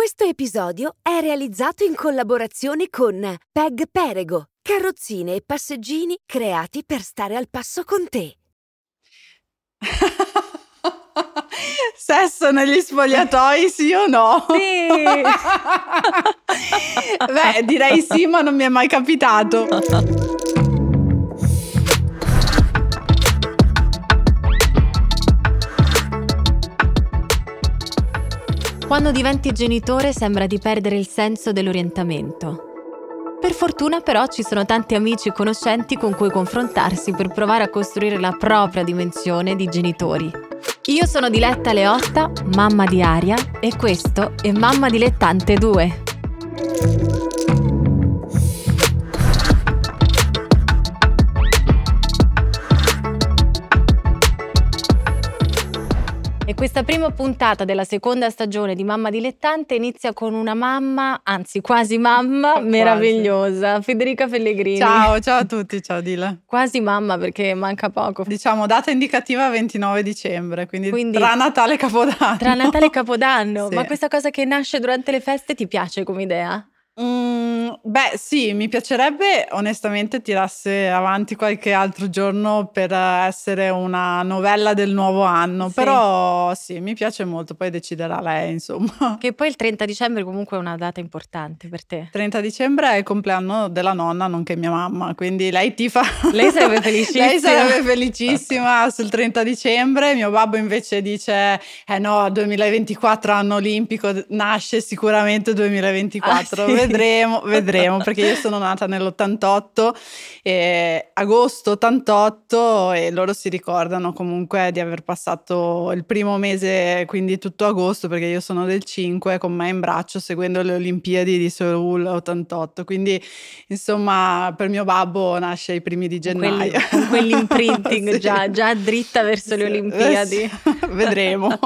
Questo episodio è realizzato in collaborazione con Peg Perego, carrozzine e passeggini creati per stare al passo con te. Sesso negli spogliatoi, sì o no? Sì. Beh, direi sì, ma non mi è mai capitato. Quando diventi genitore sembra di perdere il senso dell'orientamento. Per fortuna però ci sono tanti amici e conoscenti con cui confrontarsi per provare a costruire la propria dimensione di genitori. Io sono Diletta Leotta, mamma di Aria, e questo è Mamma Dilettante 2. E questa prima puntata della seconda stagione di Mamma Dilettante inizia con una mamma, anzi quasi mamma, Quasi. meravigliosa, Federica Pellegrini. Ciao, ciao a tutti, ciao Dila. Quasi mamma perché manca poco. Diciamo data indicativa 29 dicembre, quindi, Quindi- tra Natale e Capodanno. Tra Natale e Capodanno, Sì. ma questa cosa che nasce durante le feste ti piace come idea? Mm, beh, sì, mi piacerebbe onestamente tirasse avanti qualche altro giorno per essere una novella del nuovo anno, Sì. però sì, mi piace molto, poi deciderà lei, insomma. Che poi il 30 dicembre comunque è una data importante per te. 30 dicembre è il compleanno della nonna, nonché mia mamma, quindi lei tifa. Lei sarebbe felicissima. lei sarebbe felicissima sul 30 dicembre. Mio babbo invece dice: Eh no, 2024 anno olimpico, nasce sicuramente 2024. Ah, sì? Vedremo, vedremo, perché io sono nata nell'88, e agosto 88, e loro si ricordano comunque di aver passato il primo mese, quindi tutto agosto, perché io sono del 5, con me in braccio seguendo le Olimpiadi di Seoul 88. Quindi, insomma, per mio babbo nasce i primi di quelli- gennaio. con quell'imprinting Sì. già, già dritta verso le Sì. Olimpiadi. Eh sì, Vedremo.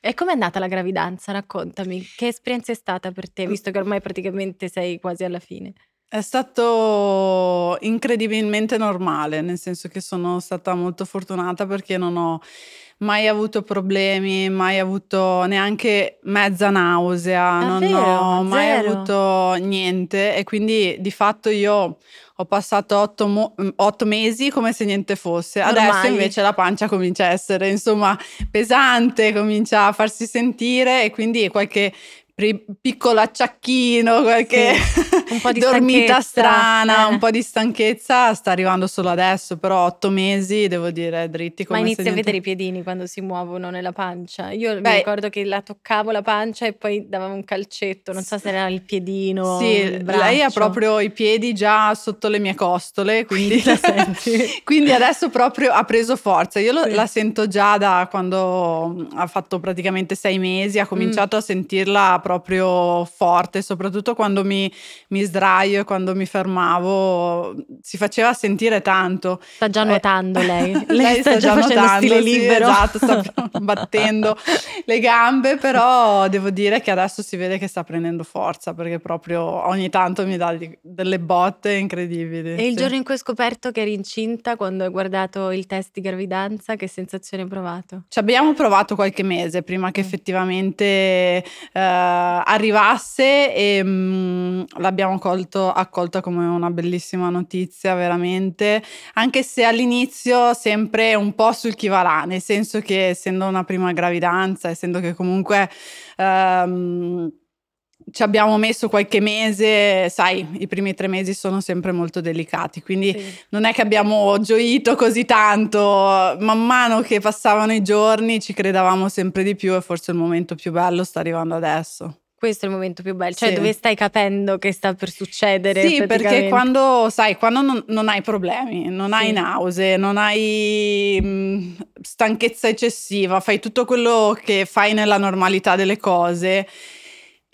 E com'è andata la gravidanza? Raccontami, che esperienza è stata per te, visto che ormai praticamente sei quasi alla fine? È stato incredibilmente normale, nel senso che sono stata molto fortunata perché non ho mai avuto problemi, mai avuto neanche mezza nausea, non Davvero? ho mai Zero? avuto niente e quindi di fatto io ho passato otto, mo- otto mesi come se niente fosse. Adesso Normali. invece la pancia comincia a essere insomma pesante, comincia a farsi sentire e quindi qualche piccolo acciacchino, qualche Un po' di dormita strana, eh. un po' di stanchezza sta arrivando solo adesso, però otto mesi devo dire dritti come Ma se inizi a vedere i piedini quando si muovono nella pancia. Io mi Beh- ricordo che la toccavo la pancia e poi davamo un calcetto, non so se era il piedino, Sì, il lei ha proprio i piedi già sotto le mie costole, quindi, Quindi quindi adesso proprio ha preso forza. Io lo- Sì. la sento già da quando ha fatto praticamente sei mesi, ha cominciato Mm. a sentirla proprio forte, soprattutto quando mi, mi sdraio e quando mi fermavo, si faceva sentire tanto. Sta già Eh, nuotando lei. Lei, sta, già facendo nuotando, stile sì, libero. esatto, sta battendo le gambe, però devo dire che adesso si vede che sta prendendo forza perché proprio ogni tanto mi dà delle botte incredibili. E il sì. giorno in cui hai scoperto che eri incinta, quando hai guardato il test di gravidanza, che sensazione hai provato? Ci abbiamo provato qualche mese prima che Mm. effettivamente eh, arrivasse e mm, l'abbiamo colto- accolta come una bellissima notizia, veramente, anche se all'inizio sempre un po' sul chi va là, nel senso che essendo una prima gravidanza, essendo che comunque... ehm, ci abbiamo messo qualche mese, sai, i primi tre mesi sono sempre molto delicati, quindi Sì. non è che abbiamo gioito così tanto, man mano che passavano i giorni ci credevamo sempre di più e forse il momento più bello sta arrivando adesso. Questo è il momento più bello, cioè Sì. dove stai capendo che sta per succedere. Sì, perché quando, sai, quando non, non hai problemi, non hai Sì. nausee, non hai mh, stanchezza eccessiva, fai tutto quello che fai nella normalità delle cose,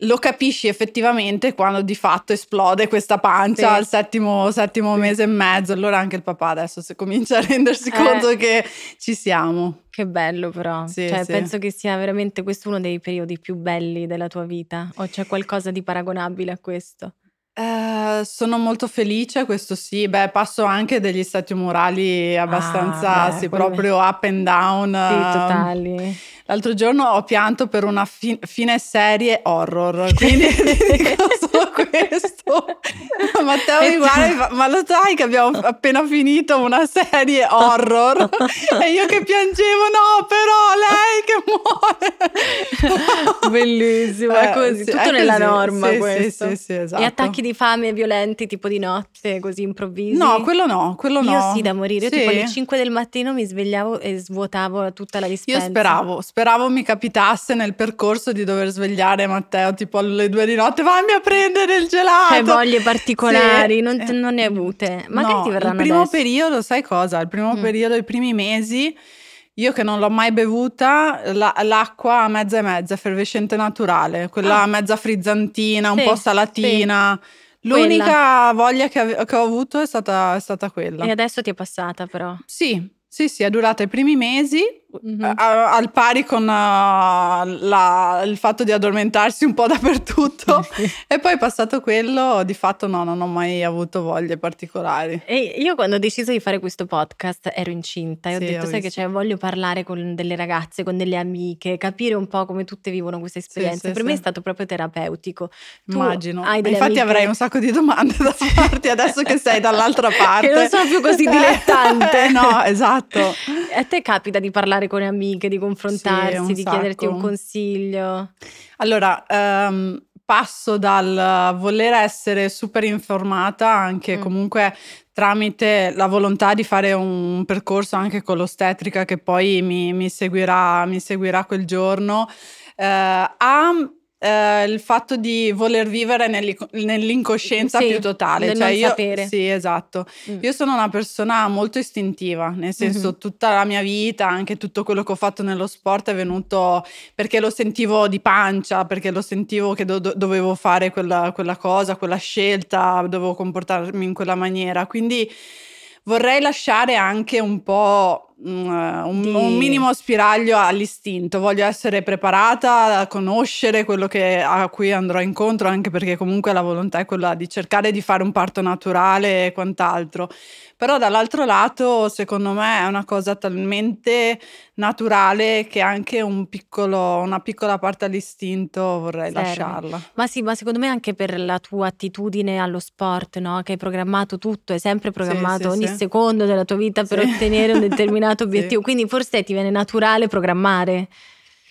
lo capisci effettivamente quando di fatto esplode questa pancia Sì. al settimo, settimo Sì. mese e mezzo. Allora anche il papà adesso si comincia a rendersi Eh. conto che ci siamo. Che bello però, Sì, cioè sì. penso che sia veramente questo uno dei periodi più belli della tua vita o c'è qualcosa di paragonabile a questo? Eh, sono molto felice, questo sì. Beh, passo anche degli stati umorali abbastanza, Ah, beh, sì, proprio up and down. Sì, ehm, totali. L'altro giorno ho pianto per una fi- fine serie horror, quindi dico solo questo. Matteo mi guarda ma lo sai che abbiamo appena finito una serie horror? e io che piangevo, no, però lei che muore. Bellissimo, è Eh, così, sì, tutto è nella così. norma Sì, questo. Sì, sì, sì, esatto. E attacchi di fame violenti tipo di notte, così improvvisi? No, quello no, quello no. Io sì, da morire. Io tipo alle Sì. 5 del mattino mi svegliavo e svuotavo tutta la Io dispensa. speravo, speravo mi capitasse nel percorso di dover svegliare Matteo tipo alle due di notte, fammi a prendere il gelato. Cioè, voglie particolari, Sì. non, Eh, non ne hai avute. Magari no, ti verranno Il primo adesso. periodo, sai cosa? Il primo Mm. periodo, i primi mesi, io che non l'ho mai bevuta, la- l'acqua a mezza e mezza, effervescente naturale, quella Ah. mezza frizzantina, un Sì, po' salatina. L'unica voglia che, ave- che ho avuto è stata, è stata quella. E adesso ti è passata però. Sì, sì, sì, è durata i primi mesi, Mhm. a- al pari con uh, la- il fatto di addormentarsi un po' dappertutto. e poi passato quello, di fatto no, non ho mai avuto voglie particolari. E io quando ho deciso di fare questo podcast ero incinta e ho Sì, detto, ho sai che c'è, voglio parlare con delle ragazze, con delle amiche, capire un po' come tutte vivono questa esperienza. sì, per sì. me è stato proprio terapeutico. Tu Immagino. Infatti amiche- avrei un sacco di domande da farti adesso che sei dall'altra parte. Che non sono più così dilettante. Eh, no, esatto. A te capita di parlare con le amiche, di confrontarsi, un di chiederti un sacco. consiglio? Allora, ehm, passo dal voler essere super informata anche Mm. comunque tramite la volontà di fare un percorso anche con l'ostetrica che poi mi, mi seguirà, mi seguirà quel giorno, eh, a eh, il fatto di voler vivere nell'i- nell'incoscienza Sì, più totale. Cioè io, sapere. Sì, esatto. Mm. Io sono una persona molto istintiva, nel senso Mhm. tutta la mia vita, anche tutto quello che ho fatto nello sport è venuto perché lo sentivo di pancia, perché lo sentivo che do- do- dovevo fare quella, quella cosa, quella scelta, dovevo comportarmi in quella maniera. Quindi vorrei lasciare anche un po' un, Di- un minimo spiraglio all'istinto. Voglio essere preparata a conoscere quello che- a cui andrò incontro, anche perché comunque la volontà è quella di cercare di fare un parto naturale e quant'altro. Però dall'altro lato, secondo me, è una cosa talmente naturale che anche un piccolo, una piccola parte all'istinto vorrei Serve. lasciarla. Ma sì, ma secondo me anche per la tua attitudine allo sport, no? Che hai programmato tutto, hai sempre programmato sì, ogni sì. secondo della tua vita per Sì. ottenere un determinato Sì. obiettivo. Quindi forse ti viene naturale programmare.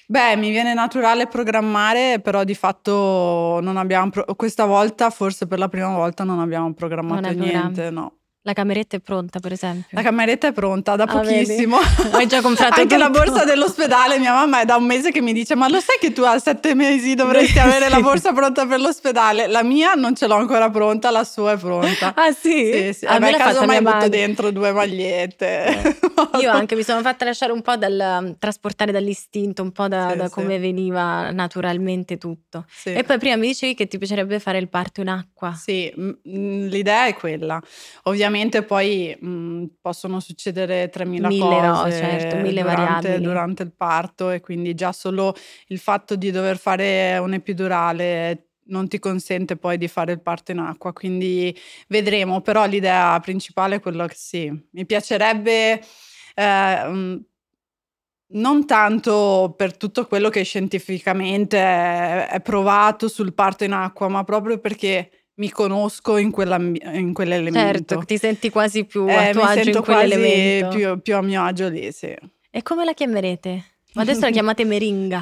Beh, mi viene naturale programmare, però di fatto non abbiamo, pro- questa volta, forse per la prima volta, non abbiamo programmato Non niente, no. La cameretta è pronta, per esempio. La cameretta è pronta da Ah, pochissimo. Hai già comprato Anche la tutto? borsa dell'ospedale, mia mamma è da un mese che mi dice: Ma lo sai che tu a sette mesi dovresti avere la borsa pronta per l'ospedale? La mia non ce l'ho ancora pronta, la sua è pronta. Ah sì? Sì, sì. A A me l'ha casomai mia butto dentro due magliette. Io anche mi sono fatta lasciare un po' dal trasportare dall'istinto, un po' da, Sì, da come veniva naturalmente tutto. E poi prima mi dicevi che ti piacerebbe fare il parto in acqua. Sì, l'idea è quella. Ovviamente poi mh, possono succedere 3.000 Mille cose no, certo, mille durante, durante il parto e quindi già solo il fatto di dover fare un epidurale non ti consente poi di fare il parto in acqua, quindi vedremo, però l'idea principale è quella che sì, mi piacerebbe eh, non tanto per tutto quello che scientificamente è, è provato sul parto in acqua, ma proprio perché mi conosco in, in quell'elemento. Certo, ti senti quasi più Eh, a tuo agio in quell'elemento. più, più a mio agio lì, sì. E come la chiamerete? Ma adesso la chiamate meringa,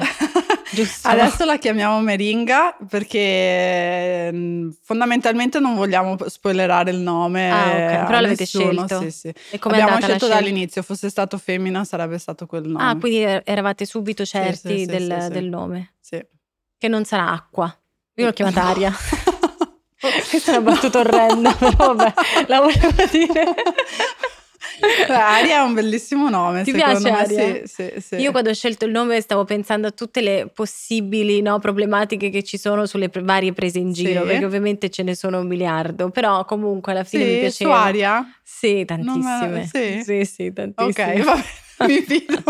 giusto? Adesso la chiamiamo meringa perché mm, fondamentalmente non vogliamo spoilerare il nome. Ah, ok, a però l'avete nessuno, scelto. Sì, sì. E com'è Abbiamo scelto dall'inizio, fosse stato femmina sarebbe stato quel nome. Ah, quindi er- eravate subito certi sì, sì, del, del nome, Sì. che non sarà acqua. Io l'ho chiamata aria. Questa è una battuta orrenda, però vabbè, la volevo dire. Aria è un bellissimo nome, Ti piace me. Aria? Sì, sì, sì. Io quando ho scelto il nome stavo pensando a tutte le possibili no, problematiche che ci sono sulle pre- varie prese in giro, perché ovviamente ce ne sono un miliardo, però comunque alla fine mi Sì, su piaceva. Aria? Sì, Non me- tantissime. sì? sì, sì, Ok, tantissime. va bene. mi fido.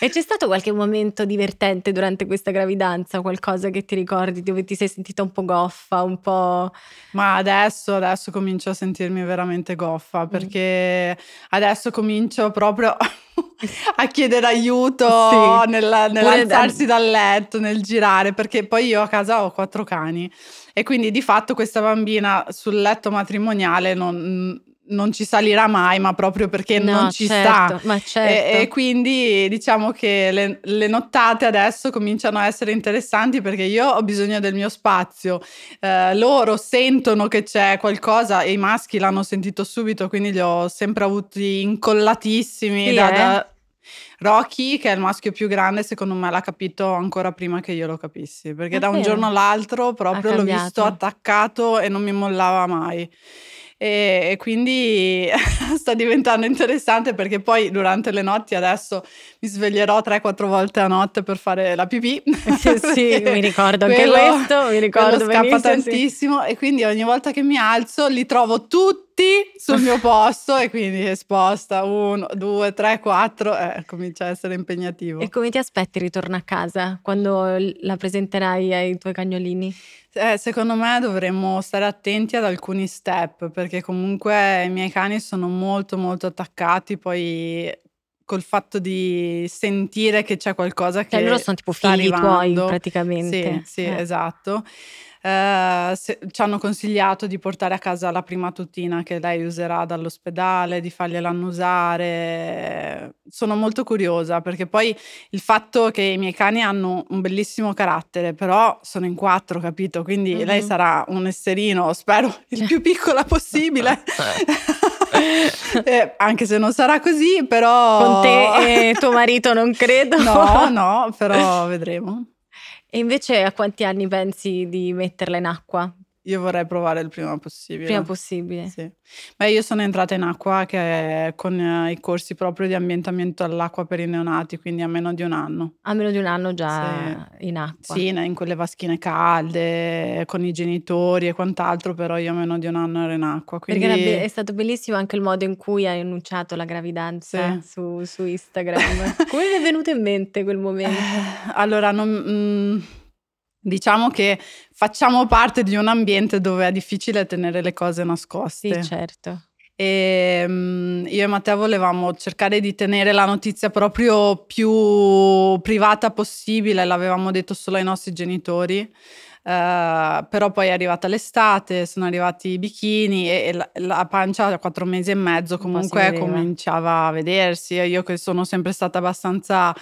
e c'è stato qualche momento divertente durante questa gravidanza? Qualcosa che ti ricordi dove ti sei sentita un po' goffa, un po'... Ma adesso, adesso comincio a sentirmi veramente goffa Mm. perché adesso comincio proprio a chiedere aiuto Sì. nella- nell'alzarsi da- dal letto, nel girare, perché poi io a casa ho quattro cani e quindi di fatto questa bambina sul letto matrimoniale non, non ci salirà mai, ma proprio perché No, non ci certo, sta. Certo. E, e quindi diciamo che le, le nottate adesso cominciano a essere interessanti perché io ho bisogno del mio spazio. Eh, loro sentono che c'è qualcosa e i maschi l'hanno sentito subito, quindi li ho sempre avuti incollatissimi. Sì, da- eh? da- Rocky, che è il maschio più grande, secondo me l'ha capito ancora prima che io lo capissi, perché da un Davvero? giorno all'altro proprio l'ho visto attaccato e non mi mollava mai. E, e quindi sta diventando interessante perché poi durante le notti adesso mi sveglierò 3-4 volte a notte per fare la pipì. Sì, sì, mi ricordo anche quello- questo, mi ricordo scappa benissimo, sì. tantissimo e quindi ogni volta che mi alzo li trovo tutti sul mio posto e quindi esposta uno, due, tre, quattro, eh, comincia a essere impegnativo. E come ti aspetti il ritorno a casa quando la presenterai ai tuoi cagnolini? Eh, secondo me dovremmo stare attenti ad alcuni step perché comunque i miei cani sono molto molto attaccati poi col fatto di sentire che c'è qualcosa che Cioè loro sono tipo figli tuoi arrivando. praticamente. Sì, sì, Eh. esatto. Eh, se- ci hanno consigliato di portare a casa la prima tutina che lei userà dall'ospedale, di fargliela annusare. Sono molto curiosa perché poi il fatto che i miei cani hanno un bellissimo carattere, però sono in quattro, capito? Quindi Mhm. lei sarà un esserino, spero, il più piccola possibile. Eh, anche se non sarà così, però... Con te e tuo marito non credo. No, no, però vedremo. E invece a quanti anni pensi di metterla in acqua? Io vorrei provare il prima possibile. Prima possibile. Sì. Beh, io sono entrata in acqua che con eh, i corsi proprio di ambientamento all'acqua per i neonati, quindi a meno di un anno. A meno di un anno già in acqua. Sì, in quelle vaschine calde, con i genitori e quant'altro, però io a meno di un anno ero in acqua. Perché Quindi... be- è stato bellissimo anche il modo in cui hai annunciato la gravidanza Sì. su, su Instagram. Come mi è venuto in mente quel momento? Allora, non- mm, diciamo che facciamo parte di un ambiente dove è difficile tenere le cose Sì, nascoste. certo. E mm, io e Matteo volevamo cercare di tenere la notizia proprio più privata possibile, l'avevamo detto solo ai nostri genitori. eh, però poi è arrivata l'estate, sono arrivati i bikini e, e la, la pancia a quattro mesi e mezzo comunque cominciava a vedersi. Io che sono sempre stata abbastanza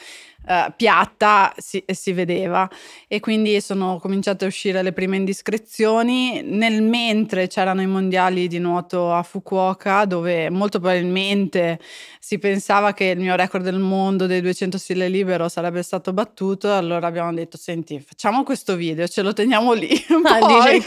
eh, piatta si, si vedeva e quindi sono cominciate a uscire le prime indiscrezioni. Nel mentre c'erano i mondiali di nuoto a Fukuoka dove molto probabilmente si pensava che il mio record del mondo dei 200 stile libero sarebbe stato battuto, allora abbiamo detto senti facciamo questo video, ce lo teniamo lì, Ah, poi,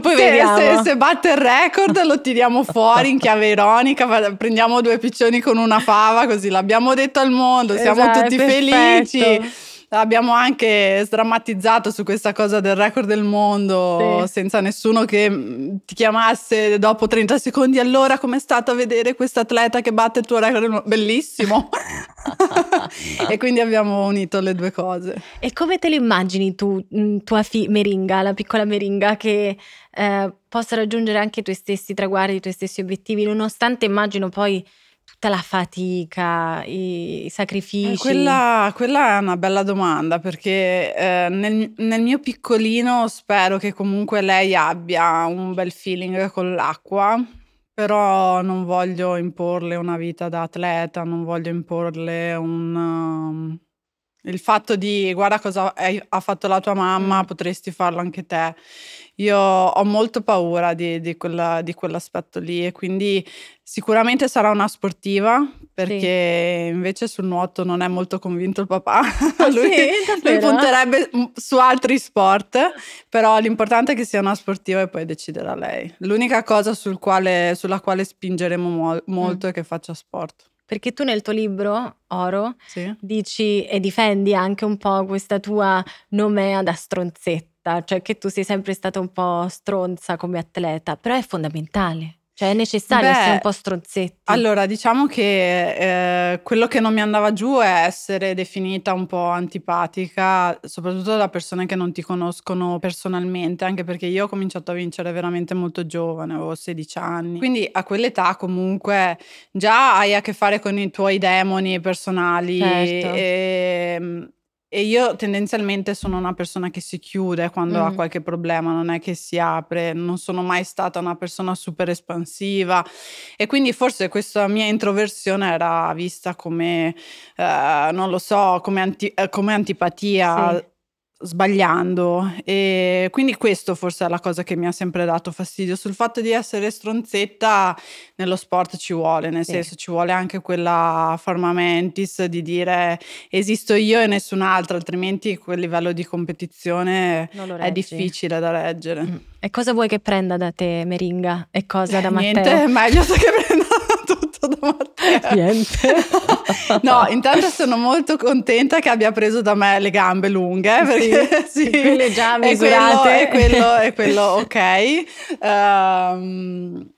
poi se, se- se batte il record lo tiriamo fuori in chiave ironica, prendiamo due piccioni con una fava così l'abbiamo detto al mondo, siamo Esatto, tutti perfetto. Felici. Abbiamo anche sdrammatizzato su questa cosa del record del mondo Sì. senza nessuno che mm, ti chiamasse dopo 30 secondi. Allora, com'è stato a vedere questa atleta che batte il tuo record? del mondo?" Bellissimo! e quindi abbiamo unito le due cose. E come te lo immagini tu, mh, tua fi- Meringa, la piccola Meringa, che eh, possa raggiungere anche i tuoi stessi traguardi, i tuoi stessi obiettivi, nonostante immagino poi tutta la fatica, i, i sacrifici. Eh, quella, quella è una bella domanda perché eh, nel, nel mio piccolino spero che comunque lei abbia un bel feeling con l'acqua, però non voglio imporle una vita da atleta, non voglio imporle un... um, il fatto di guarda cosa hai- ha fatto la tua mamma, Mm. potresti farlo anche te. Io ho molto paura di, di quella- di quell'aspetto lì e quindi sicuramente sarà una sportiva perché invece sul nuoto non è molto convinto il papà. Ah, lui, sì? lui punterebbe su altri sport, però l'importante è che sia una sportiva e poi deciderà lei. L'unica cosa sul quale- sulla quale spingeremo mo- molto Mm. è che faccia sport. Perché tu nel tuo libro, Oro, Sì. dici e difendi anche un po' questa tua nomea da stronzetta, cioè che tu sei sempre stata un po' stronza come atleta, però è fondamentale. Cioè è necessario Beh, essere un po' stronzetti. Allora, diciamo che eh, quello che non mi andava giù è essere definita un po' antipatica, soprattutto da persone che non ti conoscono personalmente, anche perché io ho cominciato a vincere veramente molto giovane, avevo 16 anni. Quindi a quell'età comunque già hai a che fare con i tuoi demoni personali Certo. e, e io tendenzialmente sono una persona che si chiude quando ha Mm. qualche problema, non è che si apre, non sono mai stata una persona super espansiva e quindi forse questa mia introversione era vista come, eh, non lo so, come, anti- eh, come antipatia. Sì. Sbagliando, e quindi questo forse è la cosa che mi ha sempre dato fastidio. Sul fatto di essere stronzetta nello sport ci vuole, nel Sì. senso ci vuole anche quella forma mentis di dire esisto io e nessun altro, altrimenti quel livello di competizione è difficile da reggere. Mm. E cosa vuoi che prenda da te, Meringa? E cosa da Eh, Matteo? Niente, meglio che prenda da Matteo. Niente. No, intanto sono molto contenta che abbia preso da me le gambe lunghe perché sì, quelle già è quello, misurate. è quello, è quello ok. Ehm,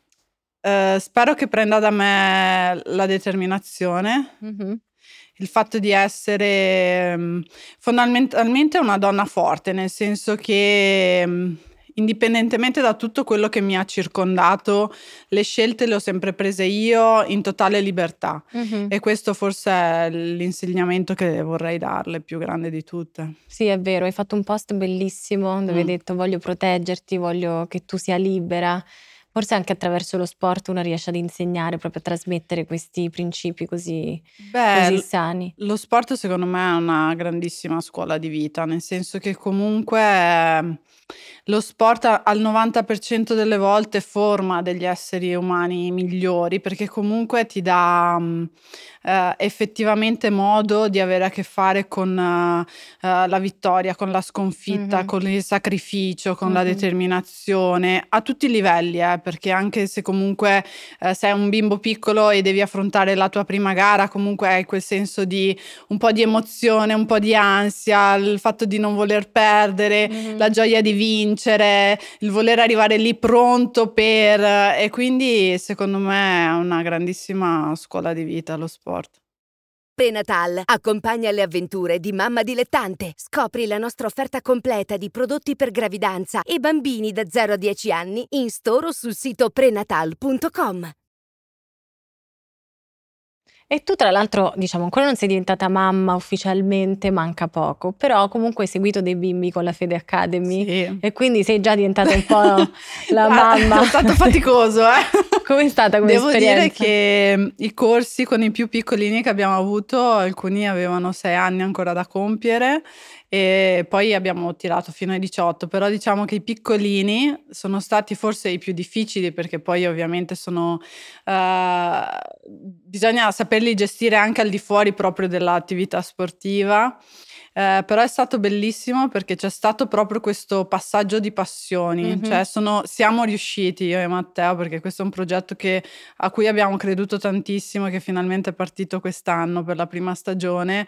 eh, spero che prenda da me la determinazione, Mhm. il fatto di essere mm, fondamentalmente una donna forte, nel senso che mm, indipendentemente da tutto quello che mi ha circondato, le scelte le ho sempre prese io in totale libertà. Mhm. E questo forse è l'insegnamento che vorrei darle, più grande di tutte. Sì, è vero, hai fatto un post bellissimo dove hai Mm. detto voglio proteggerti, voglio che tu sia libera. Forse anche attraverso lo sport una riesce ad insegnare, proprio a trasmettere questi principi così, Beh, così sani. lo sport secondo me è una grandissima scuola di vita, nel senso che comunque ehm, lo sport al 90% delle volte forma degli esseri umani migliori, perché comunque ti dà mm, eh, effettivamente modo di avere a che fare con eh, eh, la vittoria, con la sconfitta, Mhm. con il sacrificio, con la Mhm. determinazione, a tutti i livelli, eh, perché anche se comunque eh, sei un bimbo piccolo e devi affrontare la tua prima gara, comunque hai quel senso di un po' di emozione, un po' di ansia, il fatto di non voler perdere, Mhm. la gioia di vincere, il voler arrivare lì pronto per... E quindi secondo me è una grandissima scuola di vita lo sport. Prenatal accompagna le avventure di mamma dilettante. Scopri la nostra offerta completa di prodotti per gravidanza e bambini da 0 a 10 anni in store o sul sito prenatal.com. E tu tra l'altro, diciamo, ancora non sei diventata mamma ufficialmente, manca poco, però comunque hai seguito dei bimbi con la Fede Academy Sì. e quindi sei già diventata un po' la Ah, mamma. È stato faticoso, eh. Com'è stata come Devo dire esperienza? che mm, i corsi con i più piccolini che abbiamo avuto, alcuni avevano sei anni ancora da compiere e poi abbiamo tirato fino ai 18, però diciamo che i piccolini sono stati forse i più difficili perché poi ovviamente sono... eh, bisogna saperli gestire anche al di fuori proprio dell'attività sportiva. Eh, però è stato bellissimo perché c'è stato proprio questo passaggio di passioni, Mhm. cioè sono- siamo riusciti io e Matteo perché questo è un progetto che- a cui abbiamo creduto tantissimo che finalmente è partito quest'anno per la prima stagione,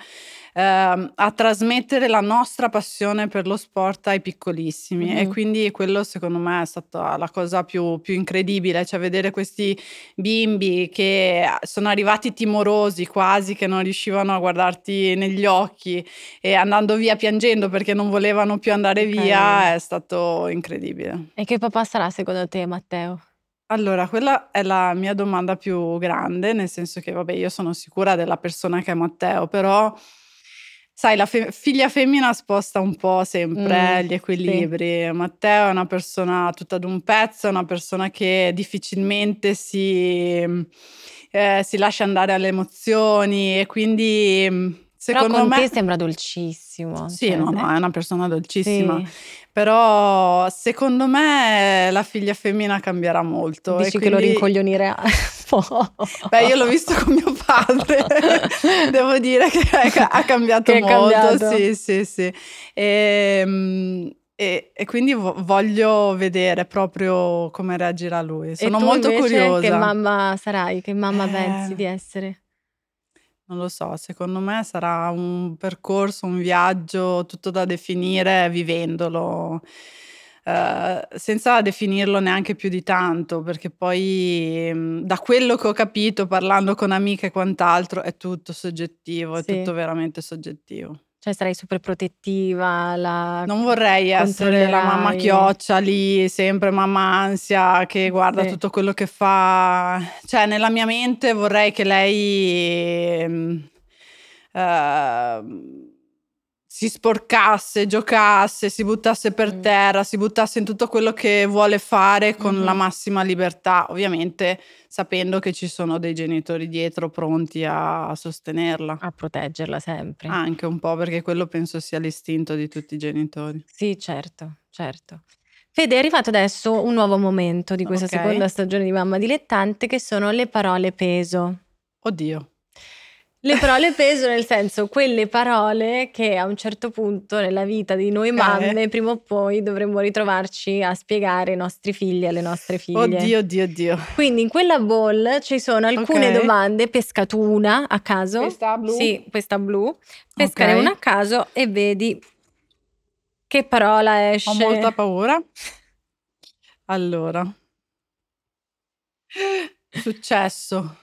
ehm, a trasmettere la nostra passione per lo sport ai piccolissimi e Mhm. quindi quello secondo me è stata la cosa più, più incredibile, cioè vedere questi bimbi che sono arrivati timorosi quasi, che non riuscivano a guardarti negli occhi e andando via piangendo perché non volevano più andare Ok. via è stato incredibile. E che papà sarà secondo te, Matteo? Allora, quella è la mia domanda più grande, nel senso che, vabbè, io sono sicura della persona che è Matteo, però, sai, la fe- figlia femmina sposta un po' sempre Mm, gli equilibri. Matteo è una persona tutta d'un pezzo, è una persona che difficilmente si, eh, si lascia andare alle emozioni e quindi, mm, Però secondo con me... te sembra dolcissimo. Sì, cioè, no, no, se- è una persona dolcissima. sì. Però secondo me la figlia femmina cambierà molto. e Dici che lo quindi- rincoglionirà un po'. Beh, io l'ho visto con mio padre, devo dire che ha cambiato Che molto. cambiato. Sì, sì, sì. Ehm, E, e quindi vo- voglio vedere proprio come reagirà lui. E Sono molto invece curiosa. Che mamma sarai? Che mamma Eh. pensi di essere? Non lo so, secondo me sarà un percorso, un viaggio tutto da definire vivendolo. eh, senza definirlo neanche più di tanto, perché poi mm, da quello che ho capito parlando con amiche e quant'altro è tutto soggettivo, è Sì. tutto veramente soggettivo. Cioè sarai super protettiva, la Non vorrei essere la mamma chioccia lì, sempre mamma ansia, che guarda Sì. tutto quello che fa. Cioè, nella mia mente vorrei che lei ehm, si sporcasse, giocasse, si buttasse per Mm. terra, si buttasse in tutto quello che vuole fare con la Mhm. massima libertà, ovviamente sapendo che ci sono dei genitori dietro pronti a sostenerla. a proteggerla sempre. Anche un po' perché quello penso sia l'istinto di tutti i genitori. Sì, certo, certo. Fede, è arrivato adesso un nuovo momento di questa Ok. seconda stagione di Mamma Dilettante che sono le parole peso. Oddio. Le parole peso nel senso quelle parole che a un certo punto nella vita di noi mamme prima o poi dovremmo ritrovarci a spiegare ai nostri figli e alle nostre figlie. Oddio, oddio, oddio. Quindi in quella bowl ci sono alcune Ok. domande, pescatu una a caso. Questa blu? Sì, questa blu. Pescane Ok. una a caso e vedi che parola esce. Ho molta paura. Allora. Successo.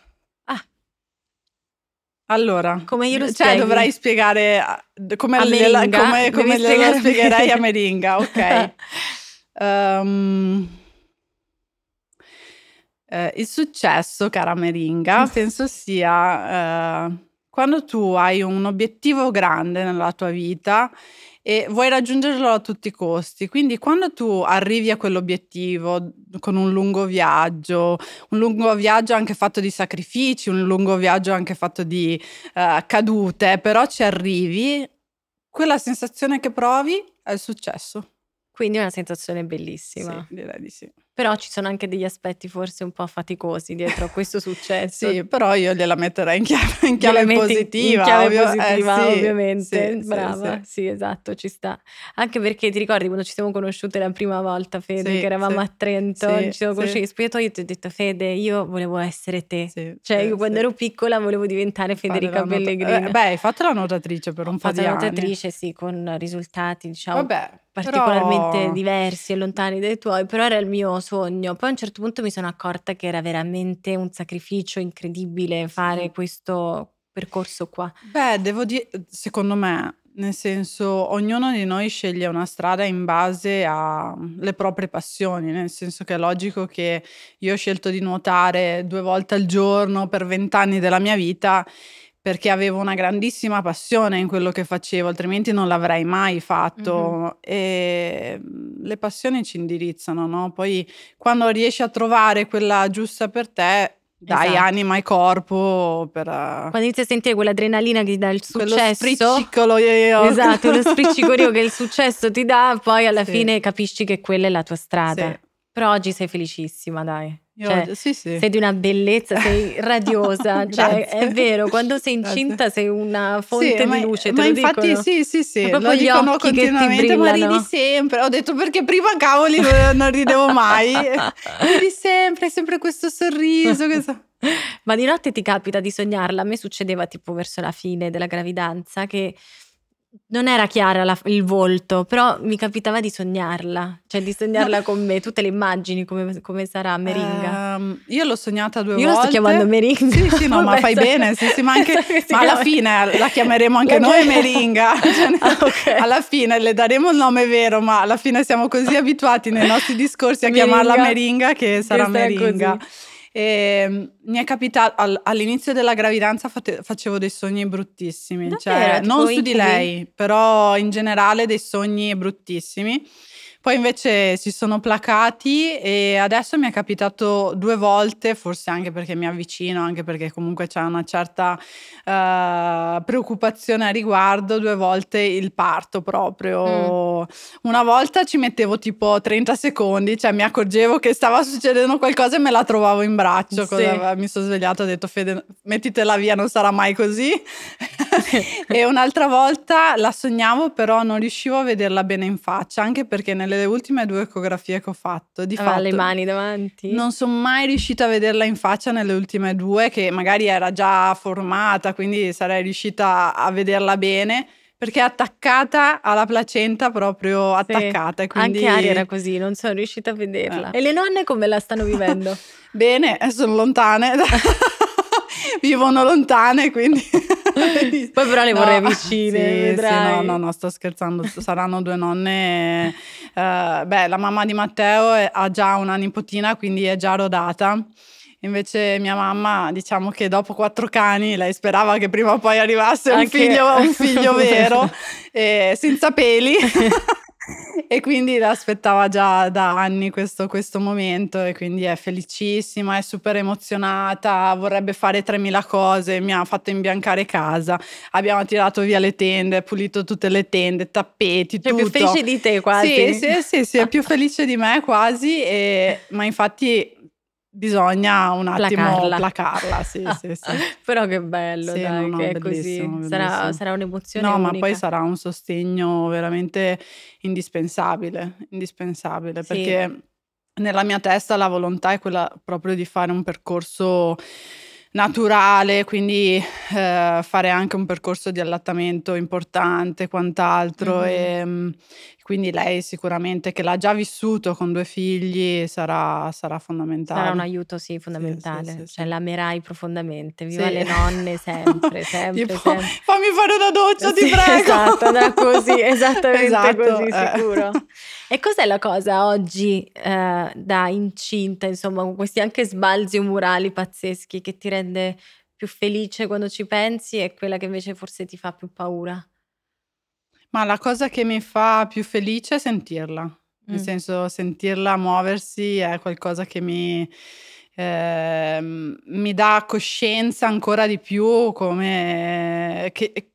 Allora, Come glielo cioè spieghi? dovrai spiegare come, A gliela- Meringa? come, come a spiegherei a Meringa. Ok. Ehm, eh, il successo, cara Meringa, penso sia eh, quando tu hai un obiettivo grande nella tua vita e vuoi raggiungerlo a tutti i costi. Quindi quando tu arrivi a quell'obiettivo con un lungo viaggio, un lungo viaggio anche fatto di sacrifici, un lungo viaggio anche fatto di eh, cadute, però ci arrivi, quella sensazione che provi è il successo. Quindi è una sensazione bellissima. Sì, direi di sì. Però ci sono anche degli aspetti forse un po' faticosi dietro a questo successo. Sì, però io gliela metterei in chiave, in chiave positiva. In chiave ovvio- eh, positiva, sì, ovviamente. sì, Brava, sì. sì, esatto, ci sta. Anche perché ti ricordi quando ci siamo conosciute la prima volta, Fede, che eravamo a Trento, ci siamo conosciuti in spogliatoio e ti ho detto, Fede, io volevo essere te. Sì, Cioè, io quando ero piccola volevo diventare Federica la nota- Pellegrini. eh, beh, hai fatto la nuotatrice per Ho un po' fatto di la anni. nuotatrice, sì, con risultati, diciamo, Vabbè, particolarmente però- diversi e lontani dai tuoi, però era il mio sogno. Poi a un certo punto mi sono accorta che era veramente un sacrificio incredibile fare questo percorso qua. Beh, devo dire, secondo me, nel senso, ognuno di noi sceglie una strada in base alle proprie passioni, nel senso che è logico che io ho scelto di nuotare due volte al giorno per vent'anni della mia vita perché avevo una grandissima passione in quello che facevo, altrimenti non l'avrei mai fatto. E mm, le passioni ci indirizzano, no? Poi quando riesci a trovare quella giusta per te, dai Esatto. anima e corpo per... Quando inizi a sentire quella adrenalina che ti dà il quello successo, spriccicolo io- esatto, lo spriccicolio che il successo ti dà, poi alla Sì. fine capisci che quella è la tua strada. Sì. Però oggi sei felicissima, dai. Io- Cioè, sì, sì. Sei di una bellezza, sei radiosa, cioè Grazie. è vero, quando sei Grazie. incinta sei una fonte Sì, ma, di luce, te ma infatti dicono? sì, sì, sì, lo gli dicono occhi che ti continuamente, ma ridi sempre. Ho detto perché prima cavoli non, non ridevo mai. ridi sempre, hai sempre questo sorriso. questo- Ma di notte ti capita di sognarla? A me succedeva tipo verso la fine della gravidanza che non era chiara la- il volto, però mi capitava di sognarla, cioè di sognarla con me. Tu te le immagini come, come sarà Meringa? Ehm, io l'ho sognata due Io la volte. sto chiamando Meringa. Sì, sì, no, ma fai bene, sì, sì, ma, anche- che ma alla fine la chiameremo anche La noi chiam- Meringa. Cioè, Ah, ok. Alla fine le daremo il nome vero, ma alla fine siamo così abituati nei nostri discorsi a Meringa. chiamarla Meringa che sarà sarà Meringa. così. E, mm, mi è capitato al- all'inizio della gravidanza fate- facevo dei sogni bruttissimi, Davvero? cioè Tipo non su di lei, però in generale dei sogni bruttissimi. Poi invece si sono placati e adesso mi è capitato due volte, forse anche perché mi avvicino, anche perché comunque c'è una certa eh, preoccupazione a riguardo, due volte il parto proprio. Una volta ci mettevo tipo 30 secondi, cioè mi accorgevo che stava succedendo qualcosa e me la trovavo in braccio. Sì. Mi sono svegliata e ho detto Fede, mettitela via, non sarà mai così. e un'altra volta la sognavo, però non riuscivo a vederla bene in faccia, anche perché nelle ultime due ecografie che ho fatto, di Aveva fatto, le mani davanti? non sono mai riuscita a vederla in faccia nelle ultime due, che magari era già formata, quindi sarei riuscita a vederla bene. Perché è attaccata alla placenta, proprio attaccata. Sì, quindi... Anche Ari era così, non sono riuscita a vederla. Eh. E le nonne come la stanno vivendo? Bene, sono lontane. Vivono lontane, quindi... Poi però le no, vorrei vicine, sì, sì, no, no, no, sto scherzando. Saranno due nonne. Uh, beh, la mamma di Matteo ha già una nipotina, quindi è già rodata. Invece mia mamma, diciamo che dopo quattro cani, lei sperava che prima o poi arrivasse un, figlio, un figlio vero, eh, senza peli. e quindi l'aspettava già da anni questo, questo, momento e quindi è felicissima, è super emozionata, vorrebbe fare 3000 cose, mi ha fatto imbiancare casa, abbiamo tirato via le tende, pulito tutte le tende, tappeti, cioè, tutto. È più felice di te quasi. Sì, sì, sì, sì è più felice di me quasi, e, ma infatti bisogna un attimo placarla, placarla sì, sì, sì. però che bello sì, dai, no, che è così sarà, sarà, un'emozione no unica. ma poi sarà un sostegno veramente indispensabile indispensabile sì. perché nella mia testa la volontà è quella proprio di fare un percorso naturale, quindi eh, fare anche un percorso di allattamento importante, quant'altro. Mm-hmm. E, mm, quindi lei sicuramente che l'ha già vissuto con due figli sarà, sarà fondamentale. Sarà un aiuto, sì, fondamentale. Sì, sì, sì, cioè l'amerai profondamente. Viva le nonne sempre, sempre, tipo, sempre. Fammi fare una doccia, ti prego. Esatto, andrà così, esattamente esatto, così, eh. sicuro. E cos'è la cosa oggi eh, da incinta, insomma, con questi anche sbalzi umorali pazzeschi che ti rende più felice quando ci pensi e quella che invece forse ti fa più paura? Ma la cosa che mi fa più felice è sentirla, nel mm. senso sentirla muoversi è qualcosa che mi, eh, mi dà coscienza ancora di più come che,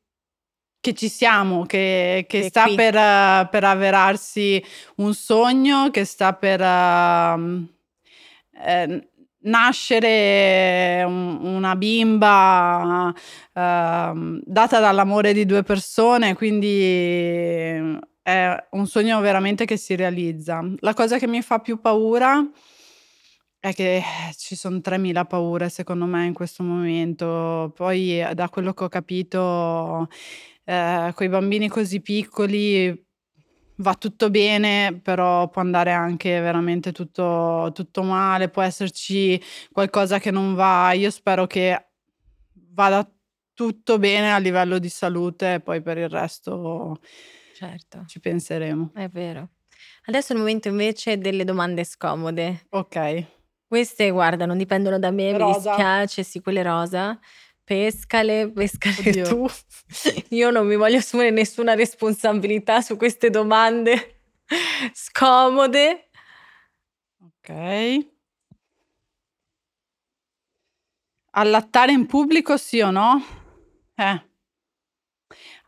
che ci siamo, che, che sta per, per, avverarsi un sogno, che sta per uh, eh, nascere un, una bimba uh, data dall'amore di due persone, quindi è un sogno veramente che si realizza. La cosa che mi fa più paura è che ci sono 3.000 paure secondo me in questo momento. Poi da quello che ho capito eh, con i bambini così piccoli va tutto bene, però può andare anche veramente tutto, tutto male, può esserci qualcosa che non va. Io spero che vada tutto bene a livello di salute e poi per il resto certo. ci penseremo. È vero. Adesso è il momento invece delle domande scomode. Ok. Queste, guarda, non dipendono da me, rosa. mi dispiace, sì, quelle rosa pescale, pescale Oddio. tu. Io non mi voglio assumere nessuna responsabilità su queste domande scomode. Ok. Allattare in pubblico sì o no? Eh.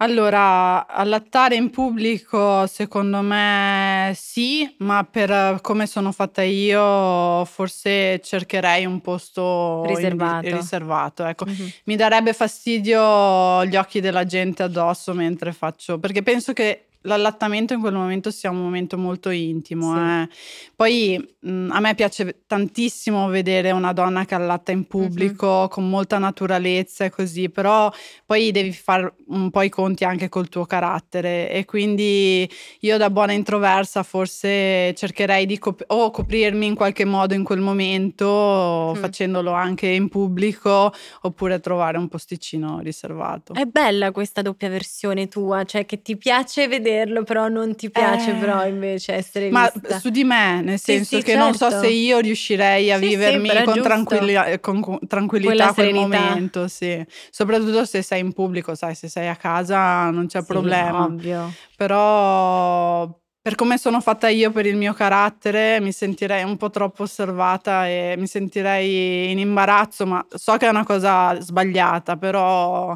Allora, allattare in pubblico secondo me sì, ma per come sono fatta io forse cercherei un posto riservato. In, riservato ecco. mm-hmm. Mi darebbe fastidio gli occhi della gente addosso mentre faccio, perché penso che l'allattamento in quel momento sia un momento molto intimo. Sì. Eh. Poi mh, a me piace tantissimo vedere una donna che allatta in pubblico mm-hmm. con molta naturalezza e così, però poi devi fare un po' i conti anche col tuo carattere e quindi io da buona introversa forse cercherei di cop- o coprirmi in qualche modo in quel momento mm. facendolo anche in pubblico oppure trovare un posticino riservato. È bella questa doppia versione tua, cioè che ti piace vedere vederlo, però non ti piace eh, però invece essere ma vista. su di me, nel senso sì, sì, che certo. non so certo. se io riuscirei a sì, vivermi con, tranquilli- con, tranquillità quel momento, sì. Soprattutto se sei in pubblico, sai, se sei a casa non c'è problema. Ovvio. Però per come sono fatta io, per il mio carattere, mi sentirei un po' troppo osservata e mi sentirei in imbarazzo, ma so che è una cosa sbagliata, però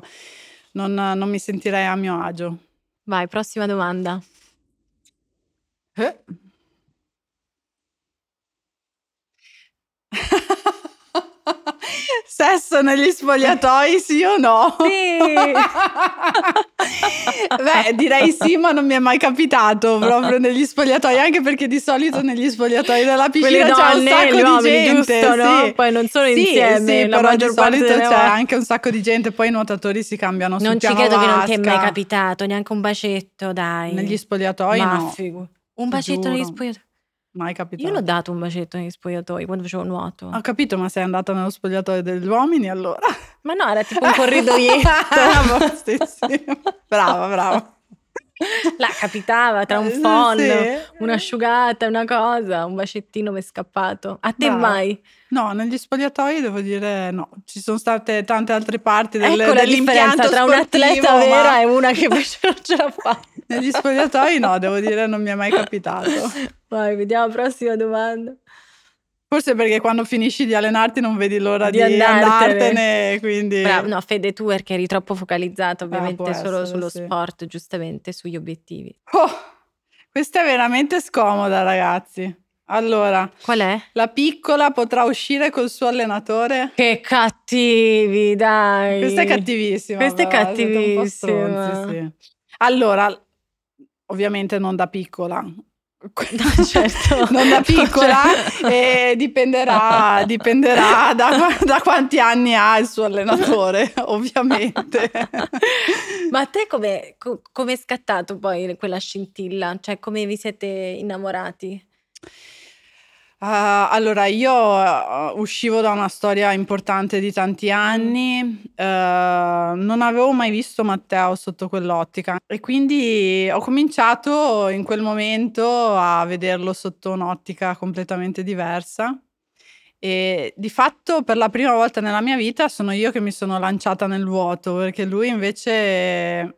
non, non mi sentirei a mio agio. Vai, prossima domanda. Eh. Sesso negli spogliatoi, sì o no? Sì. Beh, direi sì, ma non mi è mai capitato proprio negli spogliatoi, anche perché di solito negli spogliatoi della piscina c'è un sacco di gente, giusto, no? sì. Poi non sono Sì, insieme, sì, la però maggior di parte solito c'è anche un sacco di gente, poi i nuotatori si cambiano sul Non ci credo che non ti è mai vasca. capitato, neanche un bacetto, dai. Negli spogliatoi Ma no, figu- Un bacetto negli spogliatoi. Mai capitato. Io l'ho dato un bacetto negli spogliatoi quando facevo nuoto. Ho capito, ma sei andata nello spogliatoio degli uomini allora? Ma no, era tipo un corridoietto. Ah. Brava, brava. La capitava tra un Eh, phon, sì. un'asciugata, una cosa, un bacettino mi è scappato. A te Brava. mai? No, negli spogliatoi devo dire no. Ci sono state tante altre parti del, ecco dell'impianto tra un'atleta sportivo, vera e una che invece non ce l'ha fatta. Negli spogliatoi no, devo dire non mi è mai capitato. Vai, vediamo la prossima domanda. Forse perché quando finisci di allenarti non vedi l'ora Di di, andartene. andartene, quindi... Bravo, no, Fede, tu perché eri troppo focalizzato ovviamente può solo essere, sullo sì. sport, giustamente, sugli obiettivi. Oh, questa è veramente scomoda, ragazzi. Allora, Qual è? la piccola potrà uscire col suo allenatore? Che cattivi, dai. Questa è cattivissima. Questa è po' cattivissima. stronzi, sì. Allora, ovviamente non da piccola. certo. non da piccola Cioè- e dipenderà, dipenderà da, da quanti anni ha il suo allenatore, ovviamente. Ma a te come co- come è scattato poi quella scintilla? Cioè, come vi siete innamorati? Ah, allora, io eh, uscivo da una storia importante di tanti anni, eh, non avevo mai visto Matteo sotto quell'ottica e quindi ho cominciato in quel momento a vederlo sotto un'ottica completamente diversa. E di fatto per la prima volta nella mia vita sono io che mi sono lanciata nel vuoto, perché lui invece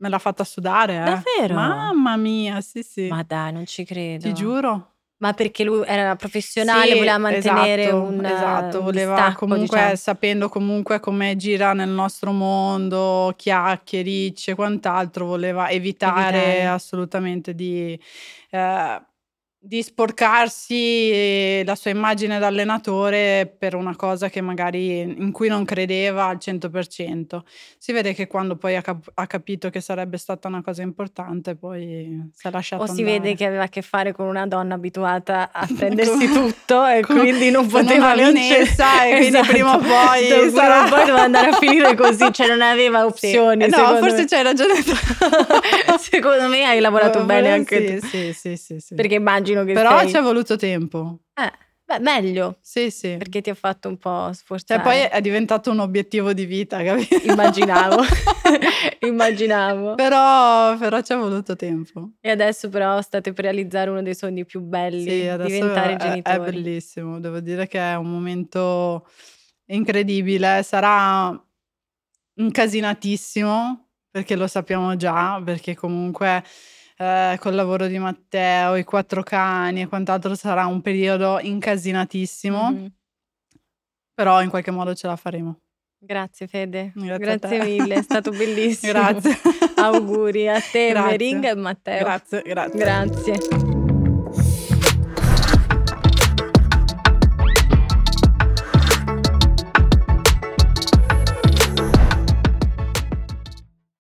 me l'ha fatta sudare. eh. Davvero? Mamma mia, sì, sì. Ma dai, non ci credo. Ti giuro. Ma perché lui era professionale, Sì, voleva mantenere esatto, un esatto, voleva distacco, comunque, diciamo. sapendo comunque come gira nel nostro mondo, chiacchiericce e quant'altro, voleva evitare, Evitare. assolutamente di, eh, di sporcarsi la sua immagine da allenatore per una cosa che magari in cui non credeva al 100%. Si vede che quando poi ha, cap- ha capito che sarebbe stata una cosa importante, poi si è lasciato O si andare. vede che aveva a che fare con una donna abituata a prendersi tutto e con- quindi non poteva Vanessa e quindi prima o poi sarà- poi doveva andare a finire così, cioè non aveva Sì. opzioni. Eh, no, forse me. c'hai ragione secondo me hai lavorato bene anche sì, tu. Sì, sì, sì, sì. Perché immagino che Però sei... ci è voluto tempo. Eh, beh, meglio, Sì, sì. perché ti ha fatto un po' Cioè, sforzare. poi è diventato un obiettivo di vita, capito? Immaginavo. Immaginavo. però, però ci è voluto tempo. E adesso però state per realizzare uno dei sogni più belli, Sì, diventare è, è genitori. bellissimo. Devo dire che è un momento incredibile. Sarà incasinatissimo, perché lo sappiamo già, perché comunque eh, col lavoro di Matteo, i quattro cani e quant'altro sarà un periodo incasinatissimo, Mhm. però in qualche modo ce la faremo. Grazie Fede, Grazie grazie mille, è stato bellissimo. Grazie. Auguri a te, Grazie. Meringa e Matteo. Grazie, grazie. Grazie.